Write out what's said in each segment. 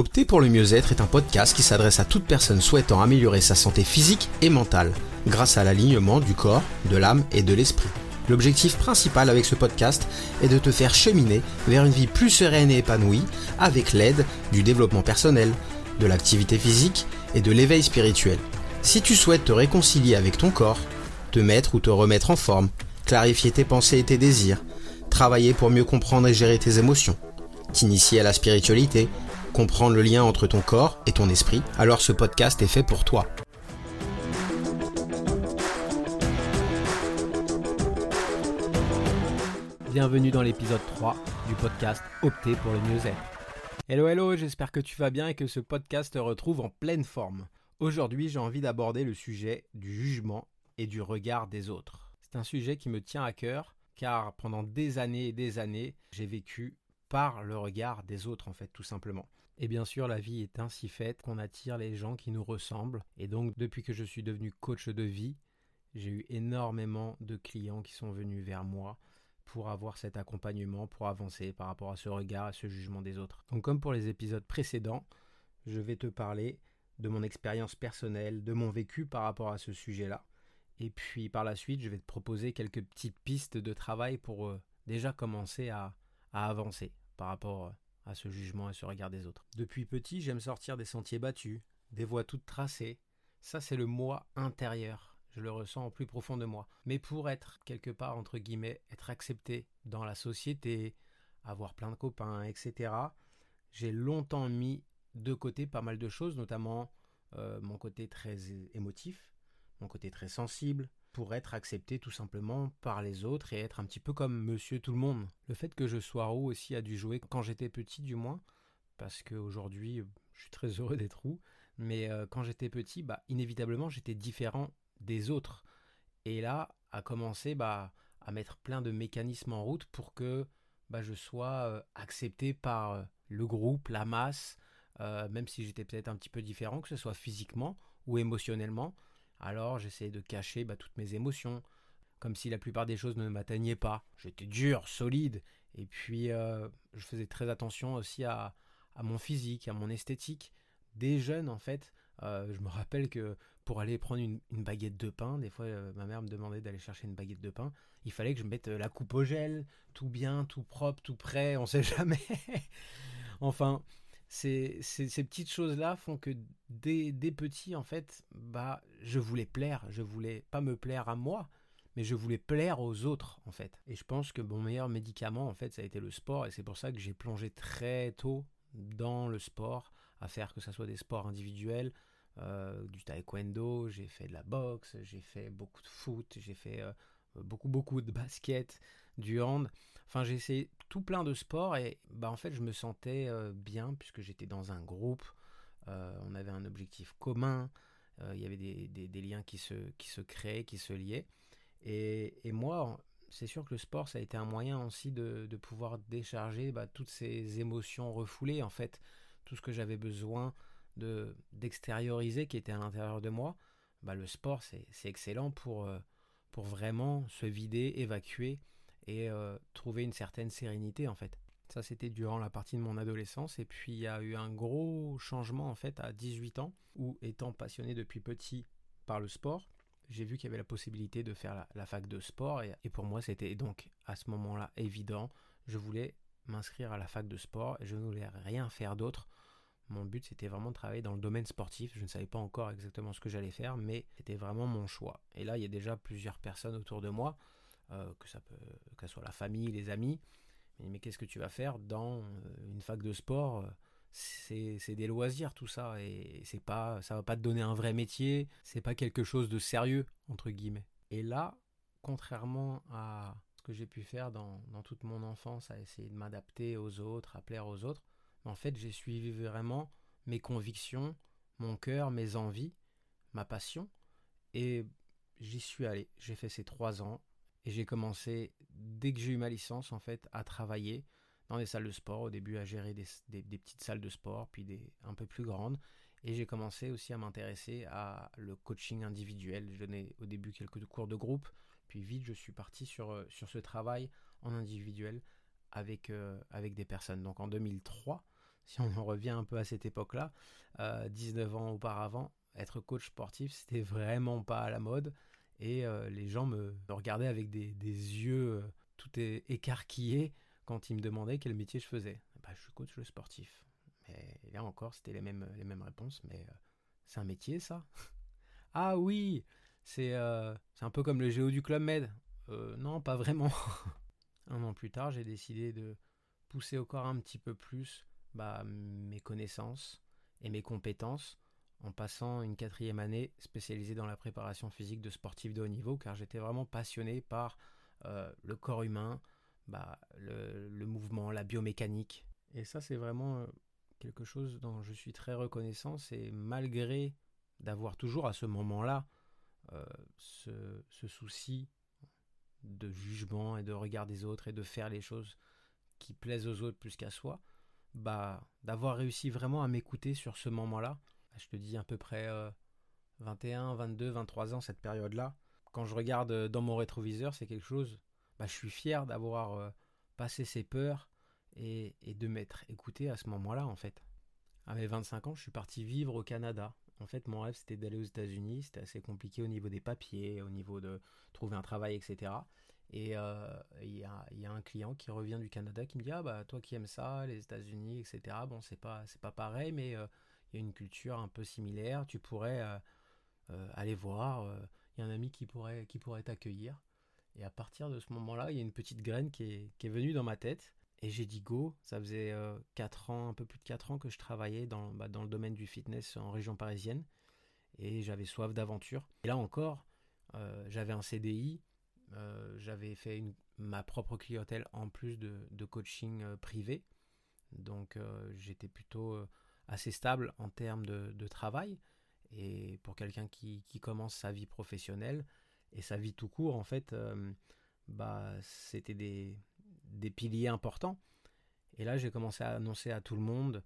Opter pour le mieux-être est un podcast qui s'adresse à toute personne souhaitant améliorer sa santé physique et mentale grâce à l'alignement du corps, de l'âme et de l'esprit. L'objectif principal avec ce podcast est de te faire cheminer vers une vie plus sereine et épanouie avec l'aide du développement personnel, de l'activité physique et de l'éveil spirituel. Si tu souhaites te réconcilier avec ton corps, te mettre ou te remettre en forme, clarifier tes pensées et tes désirs, travailler pour mieux comprendre et gérer tes émotions, t'initier à la spiritualité, comprendre le lien entre ton corps et ton esprit, alors ce podcast est fait pour toi. Bienvenue dans l'épisode 3 du podcast Opter pour le mieux-être. Hello hello, j'espère que tu vas bien et que ce podcast te retrouve en pleine forme. Aujourd'hui j'ai envie d'aborder le sujet du jugement et du regard des autres. C'est un sujet qui me tient à cœur car pendant des années et des années j'ai vécu par le regard des autres en fait tout simplement. Et bien sûr, la vie est ainsi faite qu'on attire les gens qui nous ressemblent. Et donc, depuis que je suis devenu coach de vie, j'ai eu énormément de clients qui sont venus vers moi pour avoir cet accompagnement, pour avancer par rapport à ce regard, à ce jugement des autres. Donc, comme pour les épisodes précédents, je vais te parler de mon expérience personnelle, de mon vécu par rapport à ce sujet-là. Et puis par la suite, je vais te proposer quelques petites pistes de travail pour euh, déjà commencer à, à avancer par rapport euh, à ce jugement et ce regard des autres. Depuis petit, j'aime sortir des sentiers battus, des voies toutes tracées. Ça, c'est le moi intérieur. Je le ressens au plus profond de moi. Mais pour être quelque part, entre guillemets, être accepté dans la société, avoir plein de copains, etc., j'ai longtemps mis de côté pas mal de choses, notamment euh, mon côté très émotif, mon côté très sensible, pour être accepté tout simplement par les autres et être un petit peu comme monsieur tout le monde. Le fait que je sois roux aussi a dû jouer quand j'étais petit du moins, parce qu'aujourd'hui je suis très heureux d'être roux, mais euh, quand j'étais petit, bah, inévitablement j'étais différent des autres. Et là, a commencé bah, à mettre plein de mécanismes en route pour que bah, je sois euh, accepté par euh, le groupe, la masse, même si j'étais peut-être un petit peu différent, que ce soit physiquement ou émotionnellement. Alors j'essayais de cacher bah, toutes mes émotions, comme si la plupart des choses ne m'atteignaient pas. J'étais dur, solide, et puis euh, je faisais très attention aussi à, mon physique, à mon esthétique. Des jeunes, en fait, euh, je me rappelle que pour aller prendre une, baguette de pain, des fois euh, ma mère me demandait d'aller chercher une baguette de pain, il fallait que je mette la coupe au gel, tout bien, tout propre, tout prêt, on sait jamais. enfin, ces, ces, petites choses-là font que dès, dès, petit, en fait, bah, je voulais plaire. Je voulais pas me plaire à moi, mais je voulais plaire aux autres, en fait. Et je pense que mon meilleur médicament, en fait, ça a été le sport. Et c'est pour ça que j'ai plongé très tôt dans le sport, à faire que ce soit des sports individuels, euh, du taekwondo, j'ai fait de la boxe, j'ai fait beaucoup de foot, j'ai fait euh, beaucoup, beaucoup de basket, du hand. Enfin, j'ai essayé tout plein de sports et bah, en fait, je me sentais euh, bien puisque j'étais dans un groupe. Euh, on avait un objectif commun. Euh, il y avait des, liens qui se, qui se créaient, qui se liaient. Et, moi, c'est sûr que le sport, ça a été un moyen aussi de, pouvoir décharger bah, toutes ces émotions refoulées, en fait, tout ce que j'avais besoin de d'extérioriser qui était à l'intérieur de moi. Bah, le sport, c'est excellent pour, pour vraiment se vider, évacuer et euh, trouver une certaine sérénité en fait. Ça c'était durant la partie de mon adolescence et puis il y a eu un gros changement en fait à 18 ans où étant passionné depuis petit par le sport, j'ai vu qu'il y avait la possibilité de faire la, fac de sport et, pour moi c'était donc à ce moment-là évident, je voulais m'inscrire à la fac de sport et je ne voulais rien faire d'autre. Mon but c'était vraiment de travailler dans le domaine sportif, je ne savais pas encore exactement ce que j'allais faire mais c'était vraiment mon choix. Et là il y a déjà plusieurs personnes autour de moi euh, que ça peut, ce soit la famille, les amis. Mais, qu'est-ce que tu vas faire dans euh, une fac de sport c'est des loisirs tout ça. Et c'est pas ça va pas te donner un vrai métier. C'est pas quelque chose de sérieux entre guillemets. Et là contrairement à ce que j'ai pu faire dans, dans, toute mon enfance à essayer de m'adapter aux autres à plaire aux autres en fait j'ai suivi vraiment mes convictions mon cœur mes envies ma passion. Et j'y suis allé. J'ai fait ces trois ans et j'ai commencé, dès que j'ai eu ma licence, en fait, à travailler dans des salles de sport. Au début, à gérer des, petites salles de sport, puis des un peu plus grandes. Et j'ai commencé aussi à m'intéresser à le coaching individuel. Je donnais au début quelques cours de groupe, puis vite, je suis parti sur, euh, sur ce travail en individuel avec, euh, avec des personnes. Donc en 2003, si on en revient un peu à cette époque-là, 19 ans auparavant, être coach sportif, c'était vraiment pas à la mode. Et les gens me, regardaient avec des, yeux tout écarquillés quand ils me demandaient quel métier je faisais. Bah, je suis coach sportif. Mais là encore, c'était les mêmes, réponses. Mais c'est un métier, ça Ah oui, c'est un peu comme le géo du Club Med. non, pas vraiment. un an plus tard, j'ai décidé de pousser corps un petit peu plus bah, mes connaissances et mes compétences en passant une quatrième année spécialisée dans la préparation physique de sportifs de haut niveau, car j'étais vraiment passionné par euh, le corps humain, bah, le, mouvement, la biomécanique. Et ça, c'est vraiment euh, quelque chose dont je suis très reconnaissant. C'est malgré d'avoir toujours à ce moment-là euh, ce, ce, souci de jugement et de regard des autres et de faire les choses qui plaisent aux autres plus qu'à soi, bah d'avoir réussi vraiment à m'écouter sur ce moment-là. Je te dis à peu près 21, 22, 23 ans cette période-là. Quand je regarde euh, dans mon rétroviseur, c'est quelque chose. Bah, je suis fier d'avoir euh, passé ces peurs et, de m'être écouté à ce moment-là en fait. À mes 25 ans, je suis parti vivre au Canada. En fait, mon rêve, c'était d'aller aux États-Unis. C'était assez compliqué au niveau des papiers, au niveau de trouver un travail, etc. Et euh, il y, a, un client qui revient du Canada qui me dit Ah, bah, toi qui aimes ça, les États-Unis, etc. Bon, c'est pas, pas pareil, mais il y a une culture un peu similaire. Tu pourrais euh, aller voir. Il y a un ami qui pourrait, qui pourrait t'accueillir. Et à partir de ce moment-là, il y a une petite graine qui est, qui est venue dans ma tête. Et j'ai dit go, ça faisait 4 euh, ans, un peu plus de 4 ans que je travaillais dans, bah, dans le domaine du fitness en région parisienne. Et j'avais soif d'aventure. Et là encore, euh, j'avais un CDI, euh, j'avais fait ma propre clientèle en plus de, coaching privé. Donc j'étais plutôt assez stable en termes de, travail. Et pour quelqu'un qui, commence sa vie professionnelle et sa vie tout court, en fait, bah, c'était des, des piliers importants. Et là, j'ai commencé à annoncer à tout le monde,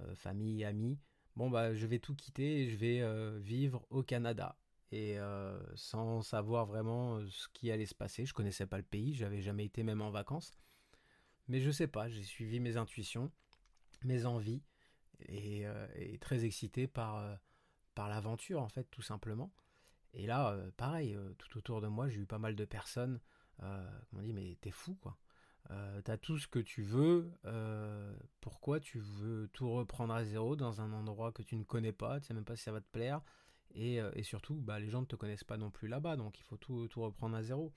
euh, famille, amis, bon, bah, je vais tout quitter et je vais euh, vivre au Canada. Et euh, sans savoir vraiment ce qui allait se passer, je connaissais pas le pays, j'avais jamais été même en vacances. Mais je sais pas, j'ai suivi mes intuitions, mes envies, et, et très excité par, par l'aventure, en fait, tout simplement. Et là, pareil, tout autour de moi, j'ai eu pas mal de personnes qui m'ont dit, mais t'es fou, quoi. Euh, t'as tout ce que tu veux. Euh, pourquoi tu veux tout reprendre à zéro dans un endroit que tu ne connais pas Tu sais même pas si ça va te plaire. Et, euh, surtout, bah, les gens ne te connaissent pas non plus là-bas, donc il faut tout, reprendre à zéro.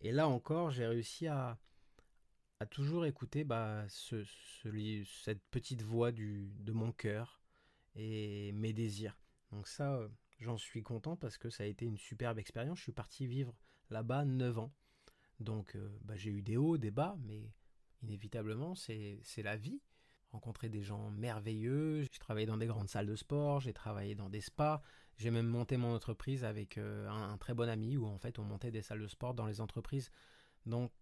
Et là encore, j'ai réussi à, toujours écouter bah, ce, cette petite voix du, de mon cœur et mes désirs. Donc ça, j'en suis content parce que ça a été une superbe expérience. Je suis parti vivre là-bas 9 ans. Donc euh, bah, j'ai eu des hauts, des bas, mais inévitablement c'est la vie. Rencontrer des gens merveilleux, j'ai travaillé dans des grandes salles de sport, j'ai travaillé dans des spas, j'ai même monté mon entreprise avec euh, un, très bon ami où en fait on montait des salles de sport dans les entreprises. Donc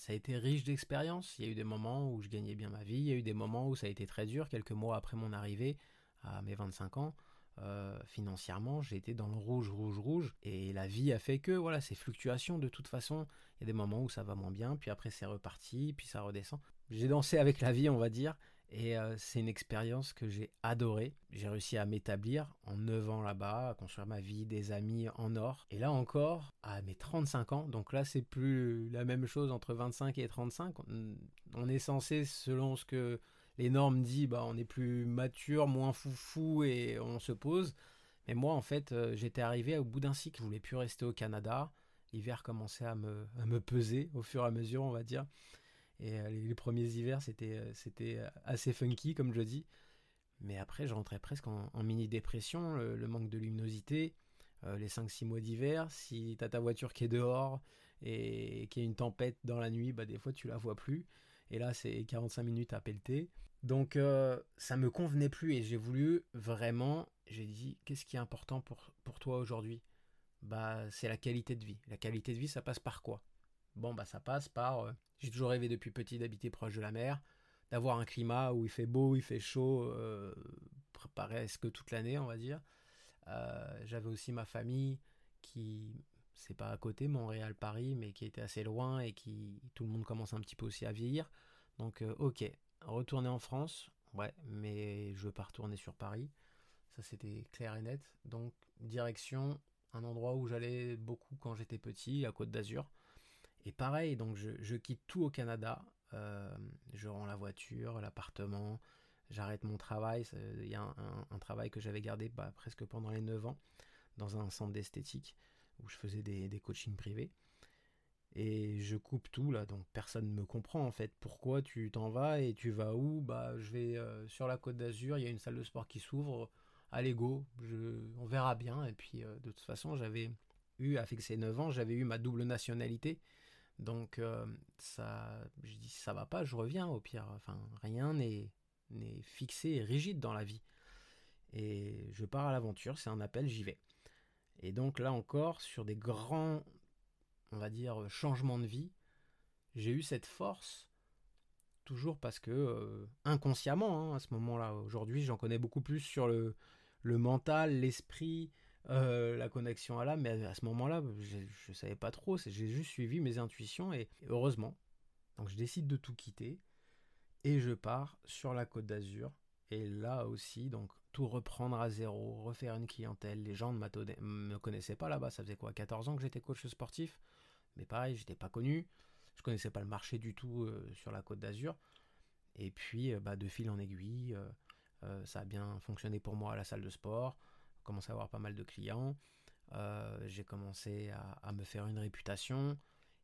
ça a été riche d'expériences. Il y a eu des moments où je gagnais bien ma vie, il y a eu des moments où ça a été très dur, quelques mois après mon arrivée à mes 25 ans. Euh, financièrement, j'ai été dans le rouge, rouge, rouge. Et la vie a fait que, voilà, ces fluctuations, de toute façon, il y a des moments où ça va moins bien, puis après c'est reparti, puis ça redescend. J'ai dansé avec la vie, on va dire, et euh, c'est une expérience que j'ai adorée. J'ai réussi à m'établir en 9 ans là-bas, à construire ma vie, des amis en or. Et là encore, à mes 35 ans, donc là c'est plus la même chose entre 25 et 35. On est censé, selon ce que les normes disent, bah, on est plus mature, moins foufou et on se pose. Mais moi, en fait, euh, j'étais arrivé au bout d'un cycle. Je voulais plus rester au Canada. L'hiver commençait à me, à me peser au fur et à mesure, on va dire. Et euh, les, premiers hivers, c'était, euh, c'était assez funky, comme je dis. Mais après, je rentrais presque en, mini-dépression, le, manque de luminosité, les 5-6 mois d'hiver. Si tu as ta voiture qui est dehors et qu'il y a une tempête dans la nuit, bah, des fois, tu la vois plus. Et là, c'est 45 minutes à pelleter. Donc, euh, ça me convenait plus et j'ai voulu vraiment. J'ai dit, qu'est-ce qui est important pour, pour toi aujourd'hui? Bah, c'est la qualité de vie. La qualité de vie, ça passe par quoi? Bon, bah, ça passe par. Euh, j'ai toujours rêvé depuis petit d'habiter proche de la mer, d'avoir un climat où il fait beau, il fait chaud, euh, presque toute l'année, on va dire. Euh, j'avais aussi ma famille qui c'est pas à côté, Montréal-Paris, mais qui était assez loin et qui tout le monde commence un petit peu aussi à vieillir. Donc, euh, ok, retourner en France, Ouais, mais je veux pas retourner sur Paris. Ça, c'était clair et net. Donc, direction un endroit où j'allais beaucoup quand j'étais petit, à Côte d'Azur. Et pareil, donc je, quitte tout au Canada. Euh, je rends la voiture, l'appartement, j'arrête mon travail. Il y a un, travail que j'avais gardé bah, presque pendant les 9 ans dans un centre d'esthétique où je faisais des, coachings privés. Et je coupe tout là, donc personne ne me comprend en fait. Pourquoi tu t'en vas et tu vas où? Bah je vais euh, sur la côte d'Azur, il y a une salle de sport qui s'ouvre. Allez go, on verra bien. Et puis euh, de toute façon, j'avais eu, avec ces 9 ans, j'avais eu ma double nationalité. Donc euh, ça, je dis ça va pas, je reviens au pire. Enfin, rien n'est fixé et rigide dans la vie. Et je pars à l'aventure, c'est un appel, j'y vais. Et donc là encore, sur des grands, on va dire, changements de vie, j'ai eu cette force, toujours parce que, euh, inconsciemment, hein, à ce moment-là, aujourd'hui j'en connais beaucoup plus sur le, le mental, l'esprit, euh, la connexion à l'âme, mais à ce moment-là, je ne savais pas trop, j'ai juste suivi mes intuitions et heureusement. Donc je décide de tout quitter et je pars sur la côte d'Azur. Et là aussi, donc tout reprendre à zéro, refaire une clientèle. Les gens ne me connaissaient pas là-bas, ça faisait quoi 14 ans que j'étais coach sportif, mais pareil, j'étais pas connu, je connaissais pas le marché du tout euh, sur la côte d'Azur. Et puis, euh, bah, de fil en aiguille, ça a bien fonctionné pour moi à la salle de sport commencé à avoir pas mal de clients. Euh, j'ai commencé à, me faire une réputation.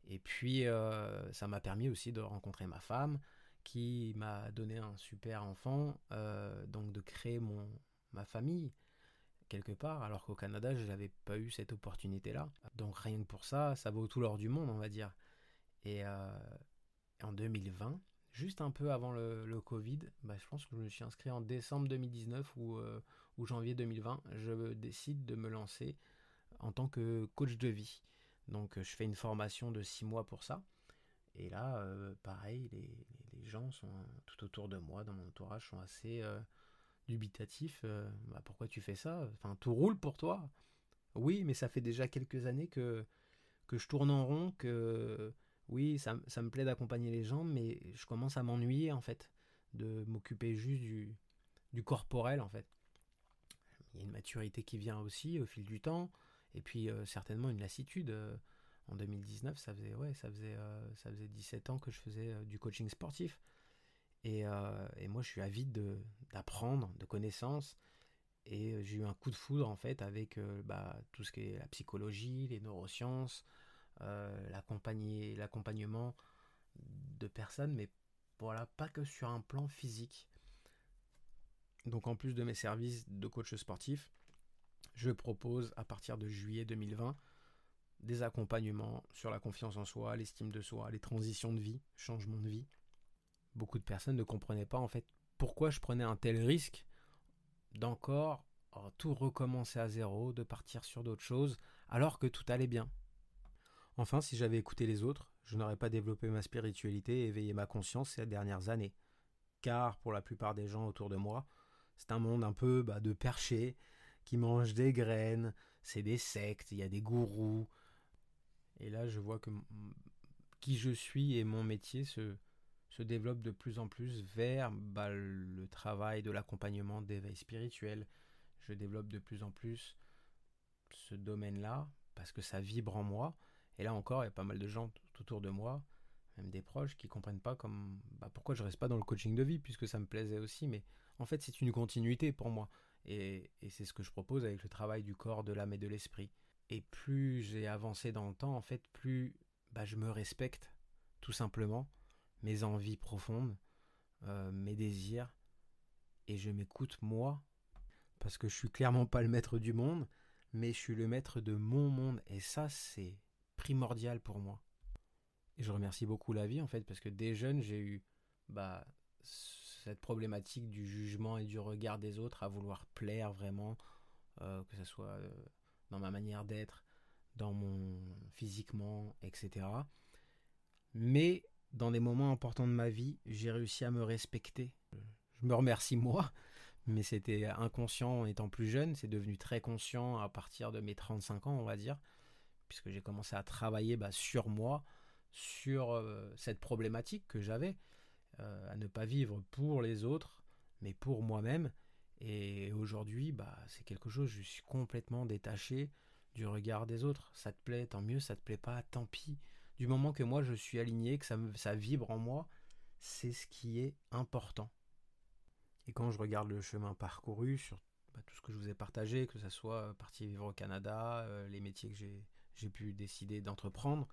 Et puis, euh, ça m'a permis aussi de rencontrer ma femme, qui m'a donné un super enfant, euh, donc de créer mon, ma famille quelque part, alors qu'au Canada, je n'avais pas eu cette opportunité-là. Donc rien que pour ça, ça vaut tout l'or du monde, on va dire. Et en 2020, juste un peu avant le, Covid, bah, je pense que je me suis inscrit en décembre 2019 ou, euh, ou janvier 2020, je décide de me lancer en tant que coach de vie. Donc je fais une formation de six mois pour ça. Et là, euh, pareil, les, gens sont tout autour de moi, dans mon entourage, sont assez euh, dubitatifs. Bah, pourquoi tu fais ça? Enfin, tout roule pour toi? Oui, mais ça fait déjà quelques années que, que je tourne en rond, que oui, ça, me plaît d'accompagner les gens, mais je commence à m'ennuyer en fait, de m'occuper juste du, corporel en fait. Il y a une maturité qui vient aussi au fil du temps, et puis euh, certainement une lassitude. Euh, en 2019, ça faisait, ouais, ça, faisait, euh, ça faisait 17 ans que je faisais du coaching sportif. Et, moi, je suis avide d'apprendre, de, connaissances. Et j'ai eu un coup de foudre en fait avec bah, tout ce qui est la psychologie, les neurosciences, l'accompagnement de personnes, mais voilà, pas que sur un plan physique. Donc en plus de mes services de coach sportif, je propose à partir de juillet 2020 des accompagnements sur la confiance en soi, l'estime de soi, les transitions de vie, changement de vie. Beaucoup de personnes ne comprenaient pas en fait pourquoi je prenais un tel risque d'encore tout recommencer à zéro, de partir sur d'autres choses, alors que tout allait bien. Enfin, si j'avais écouté les autres, je n'aurais pas développé ma spiritualité et éveillé ma conscience ces dernières années. Car pour la plupart des gens autour de moi, c'est un monde un peu bah, de perchés qui mangent des graines, c'est des sectes, il y a des gourous. Et là, je vois que qui je suis et mon métier se, se développent de plus en plus vers bah, le travail de l'accompagnement d'éveil spirituel. Je développe de plus en plus ce domaine-là parce que ça vibre en moi et là encore, il y a pas mal de gens autour de moi, même des proches, qui comprennent pas comme bah, pourquoi je reste pas dans le coaching de vie, puisque ça me plaisait aussi. Mais en fait, c'est une continuité pour moi. Et, c'est ce que je propose avec le travail du corps, de l'âme et de l'esprit. Et plus j'ai avancé dans le temps, en fait, plus bah, je me respecte, tout simplement, mes envies profondes, euh, mes désirs, et je m'écoute moi, parce que je suis clairement pas le maître du monde, mais je suis le maître de mon monde. Et ça, c'est primordial pour moi. Et je remercie beaucoup la vie en fait parce que dès jeune j'ai eu bah, cette problématique du jugement et du regard des autres à vouloir plaire vraiment, euh, que ce soit euh, dans ma manière d'être, dans mon physiquement, etc. Mais dans des moments importants de ma vie, j'ai réussi à me respecter. Je me remercie moi, mais c'était inconscient en étant plus jeune, c'est devenu très conscient à partir de mes 35 ans, on va dire puisque j'ai commencé à travailler bah, sur moi, sur euh, cette problématique que j'avais, euh, à ne pas vivre pour les autres, mais pour moi-même. Et aujourd'hui, bah, c'est quelque chose, je suis complètement détaché du regard des autres. Ça te plaît, tant mieux, ça te plaît pas, tant pis. Du moment que moi je suis aligné, que ça, vibre en moi, c'est ce qui est important. Et quand je regarde le chemin parcouru sur bah, tout ce que je vous ai partagé, que ce soit partir vivre au Canada, euh, les métiers que j'ai pu décider d'entreprendre,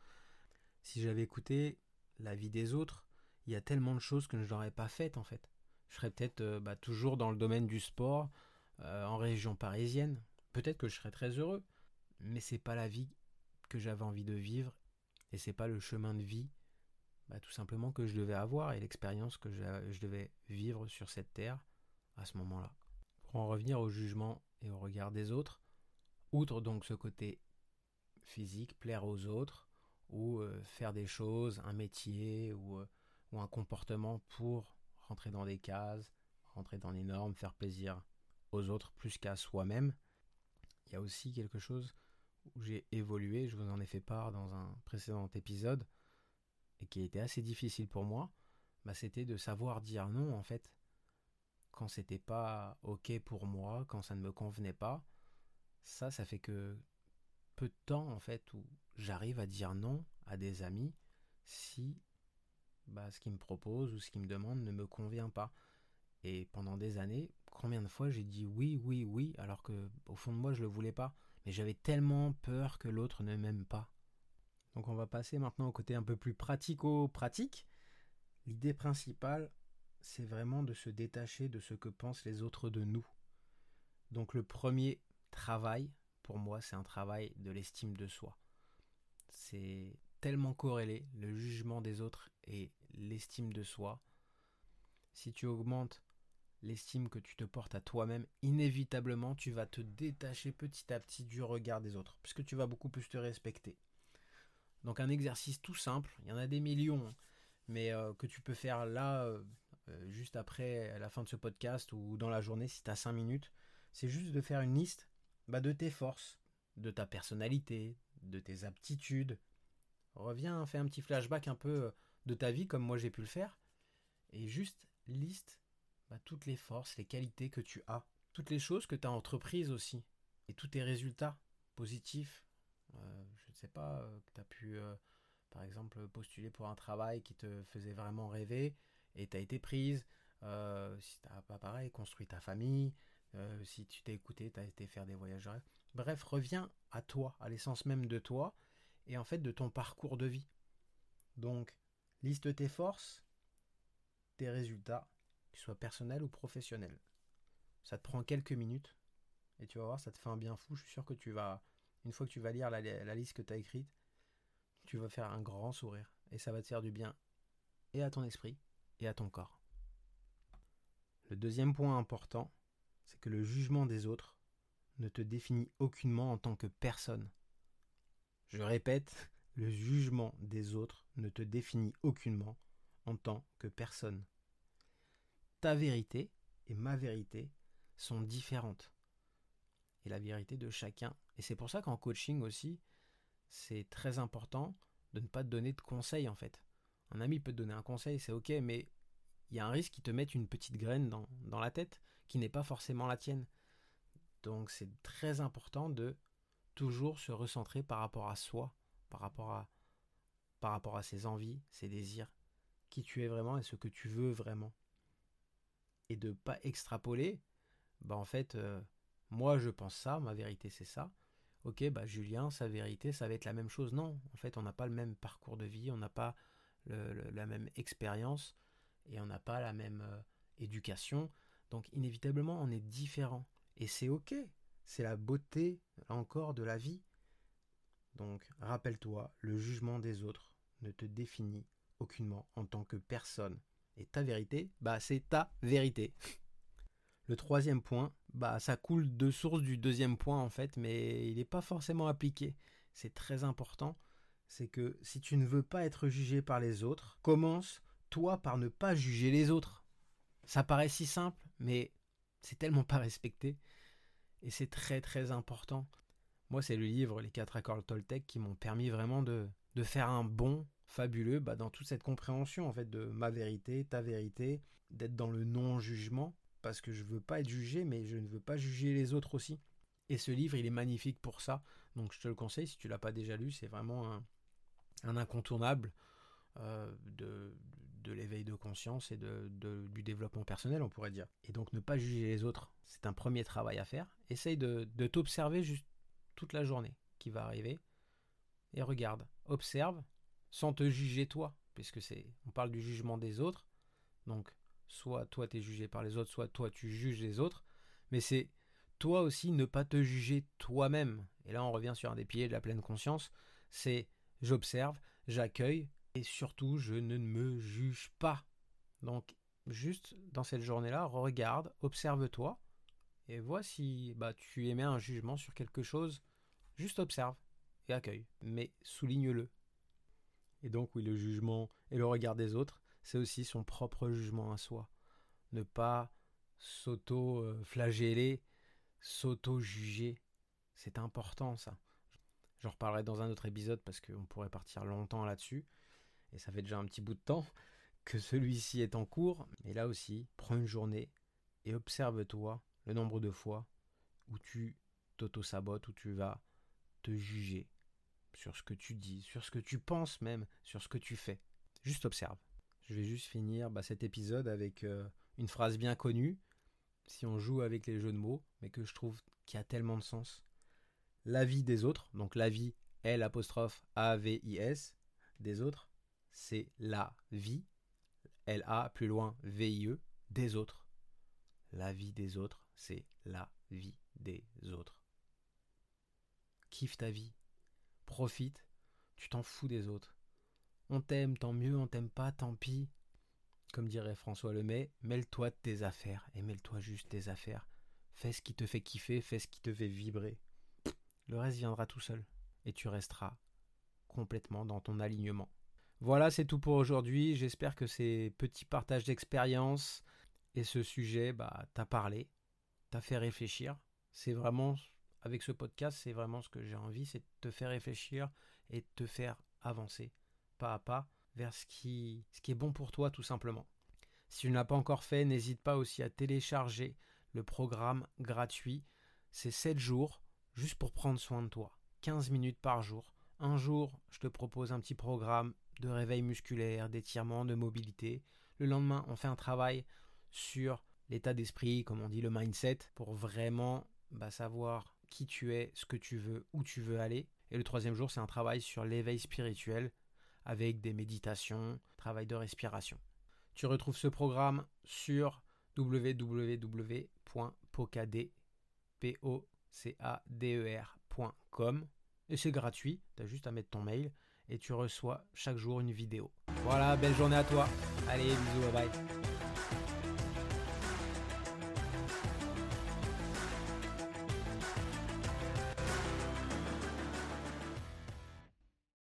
si j'avais écouté la vie des autres, il y a tellement de choses que je n'aurais pas faites en fait. Je serais peut-être euh, bah, toujours dans le domaine du sport, euh, en région parisienne. Peut-être que je serais très heureux, mais c'est pas la vie que j'avais envie de vivre et c'est pas le chemin de vie bah, tout simplement que je devais avoir et l'expérience que je devais vivre sur cette terre à ce moment-là. Pour en revenir au jugement et au regard des autres, outre donc ce côté physique, plaire aux autres, ou euh, faire des choses, un métier ou, euh, ou un comportement pour rentrer dans des cases, rentrer dans les normes, faire plaisir aux autres plus qu'à soi-même. Il y a aussi quelque chose où j'ai évolué, je vous en ai fait part dans un précédent épisode, et qui était assez difficile pour moi, bah c'était de savoir dire non en fait. Quand c'était pas ok pour moi, quand ça ne me convenait pas, ça, ça fait que peu de temps en fait où j'arrive à dire non à des amis si bah, ce qu'ils me proposent ou ce qu'ils me demandent ne me convient pas. Et pendant des années, combien de fois j'ai dit oui, oui, oui, alors que au fond de moi je le voulais pas, mais j'avais tellement peur que l'autre ne m'aime pas. Donc on va passer maintenant au côté un peu plus pratico-pratique. L'idée principale, c'est vraiment de se détacher de ce que pensent les autres de nous. Donc le premier travail, pour moi, c'est un travail de l'estime de soi. C'est tellement corrélé, le jugement des autres et l'estime de soi. Si tu augmentes l'estime que tu te portes à toi-même, inévitablement, tu vas te détacher petit à petit du regard des autres, puisque tu vas beaucoup plus te respecter. Donc un exercice tout simple, il y en a des millions, mais euh, que tu peux faire là, euh, euh, juste après la fin de ce podcast ou dans la journée si tu as 5 minutes, c'est juste de faire une liste bah, de tes forces, de ta personnalité, de tes aptitudes. Reviens, fais un petit flashback un peu euh, de ta vie comme moi j'ai pu le faire. Et juste liste bah, toutes les forces, les qualités que tu as. Toutes les choses que tu as entreprises aussi. Et tous tes résultats positifs. Euh, je ne sais pas, euh, que tu as pu, par exemple, postuler pour un travail qui te faisait vraiment rêver et tu as été prise. si tu pas pareil, construit ta famille, euh, si tu t'es écouté, tu as été faire des voyages Bref, reviens à toi, à l'essence même de toi et en fait de ton parcours de vie. Donc, liste tes forces, tes résultats, qu'ils soient personnels ou professionnels. Ça te prend quelques minutes et tu vas voir, ça te fait un bien fou. Je suis sûr que tu vas, une fois que tu vas lire la, la liste que tu as écrite, tu vas faire un grand sourire et ça va te faire du bien et à ton esprit et à ton corps. Le deuxième point important, c'est que le jugement des autres ne te définit aucunement en tant que personne. Je répète, le jugement des autres ne te définit aucunement en tant que personne. Ta vérité et ma vérité sont différentes. Et la vérité de chacun. Et c'est pour ça qu'en coaching aussi, c'est très important de ne pas te donner de conseils en fait. Un ami peut te donner un conseil, c'est ok, mais il y a un risque qu'ils te mettent une petite graine dans, la tête qui n'est pas forcément la tienne. Donc c'est très important de toujours se recentrer par rapport à soi, par rapport à, par rapport à ses envies, ses désirs, qui tu es vraiment et ce que tu veux vraiment. Et de pas extrapoler, bah en fait, euh, moi je pense ça, ma vérité c'est ça. Ok, bah Julien, sa vérité, ça va être la même chose. Non, en fait, on n'a pas le même parcours de vie, on n'a pas la même expérience, et on n'a pas la même euh, éducation. Donc inévitablement, on est différent. Et c'est ok. C'est la beauté, encore, de la vie. Donc rappelle-toi, le jugement des autres ne te définit aucunement en tant que personne. Et ta vérité, bah c'est ta vérité. Le troisième point, bah ça coule de source du deuxième point en fait, mais il n'est pas forcément appliqué. C'est très important. C'est que si tu ne veux pas être jugé par les autres, commence toi par ne pas juger les autres. Ça paraît si simple, mais c'est tellement pas respecté. Et c'est très très important. Moi, c'est le livre Les quatre accords Toltec qui m'ont permis vraiment de, de faire un bond fabuleux bah, dans toute cette compréhension en fait de ma vérité, ta vérité, d'être dans le non-jugement. parce que je veux pas être jugé, mais je ne veux pas juger les autres aussi. Et ce livre, il est magnifique pour ça. Donc je te le conseille si tu l'as pas déjà lu. C'est vraiment un, incontournable euh, de, de l'éveil de conscience et de, du développement personnel, on pourrait dire. Et donc ne pas juger les autres, c'est un premier travail à faire. Essaye de, de t'observer juste toute la journée qui va arriver. Et regarde, observe sans te juger toi, puisque c'est on parle du jugement des autres. Donc soit toi tu es jugé par les autres, soit toi tu juges les autres. Mais c'est toi aussi ne pas te juger toi-même. Et là, on revient sur un des piliers de la pleine conscience, c'est j'observe, j'accueille, et surtout, je ne me juge pas. Donc, juste dans cette journée-là, regarde, observe-toi, et vois si bah, tu émets un jugement sur quelque chose. Juste observe et accueille, mais souligne-le. Et donc, oui, le jugement et le regard des autres, c'est aussi son propre jugement à soi. Ne pas s'auto-flageller s'auto-juger. C'est important ça. J'en reparlerai dans un autre épisode parce qu'on pourrait partir longtemps là-dessus. Et ça fait déjà un petit bout de temps que celui-ci est en cours. Mais là aussi, prends une journée et observe-toi le nombre de fois où tu t'auto-sabotes, où tu vas te juger sur ce que tu dis, sur ce que tu penses même, sur ce que tu fais. Juste observe. Je vais juste finir bah, cet épisode avec euh, une phrase bien connue si on joue avec les jeux de mots, mais que je trouve qui a tellement de sens. La vie des autres, donc la vie L apostrophe A V I S des autres, c'est la vie L A plus loin V I E des autres. La vie des autres, c'est la vie des autres. Kiffe ta vie, profite, tu t'en fous des autres. On t'aime, tant mieux, on t'aime pas, tant pis. Comme dirait François Lemay, mêle-toi de tes affaires et mêle-toi juste tes affaires. Fais ce qui te fait kiffer, fais ce qui te fait vibrer. Le reste viendra tout seul et tu resteras complètement dans ton alignement. Voilà, c'est tout pour aujourd'hui. J'espère que ces petits partages d'expérience et ce sujet bah, t'a parlé, t'a fait réfléchir. C'est vraiment, avec ce podcast, c'est vraiment ce que j'ai envie, c'est de te faire réfléchir et de te faire avancer pas à pas vers ce qui, ce qui est bon pour toi tout simplement. Si tu ne l'as pas encore fait, n'hésite pas aussi à télécharger le programme gratuit. C'est 7 jours juste pour prendre soin de toi. 15 minutes par jour. Un jour, je te propose un petit programme de réveil musculaire, d'étirement, de mobilité. Le lendemain, on fait un travail sur l'état d'esprit, comme on dit, le mindset, pour vraiment bah, savoir qui tu es, ce que tu veux, où tu veux aller. Et le troisième jour, c'est un travail sur l'éveil spirituel, avec des méditations, travail de respiration. Tu retrouves ce programme sur www.pocader.com et c'est gratuit, tu as juste à mettre ton mail et tu reçois chaque jour une vidéo. Voilà, belle journée à toi. Allez, bisous, bye bye.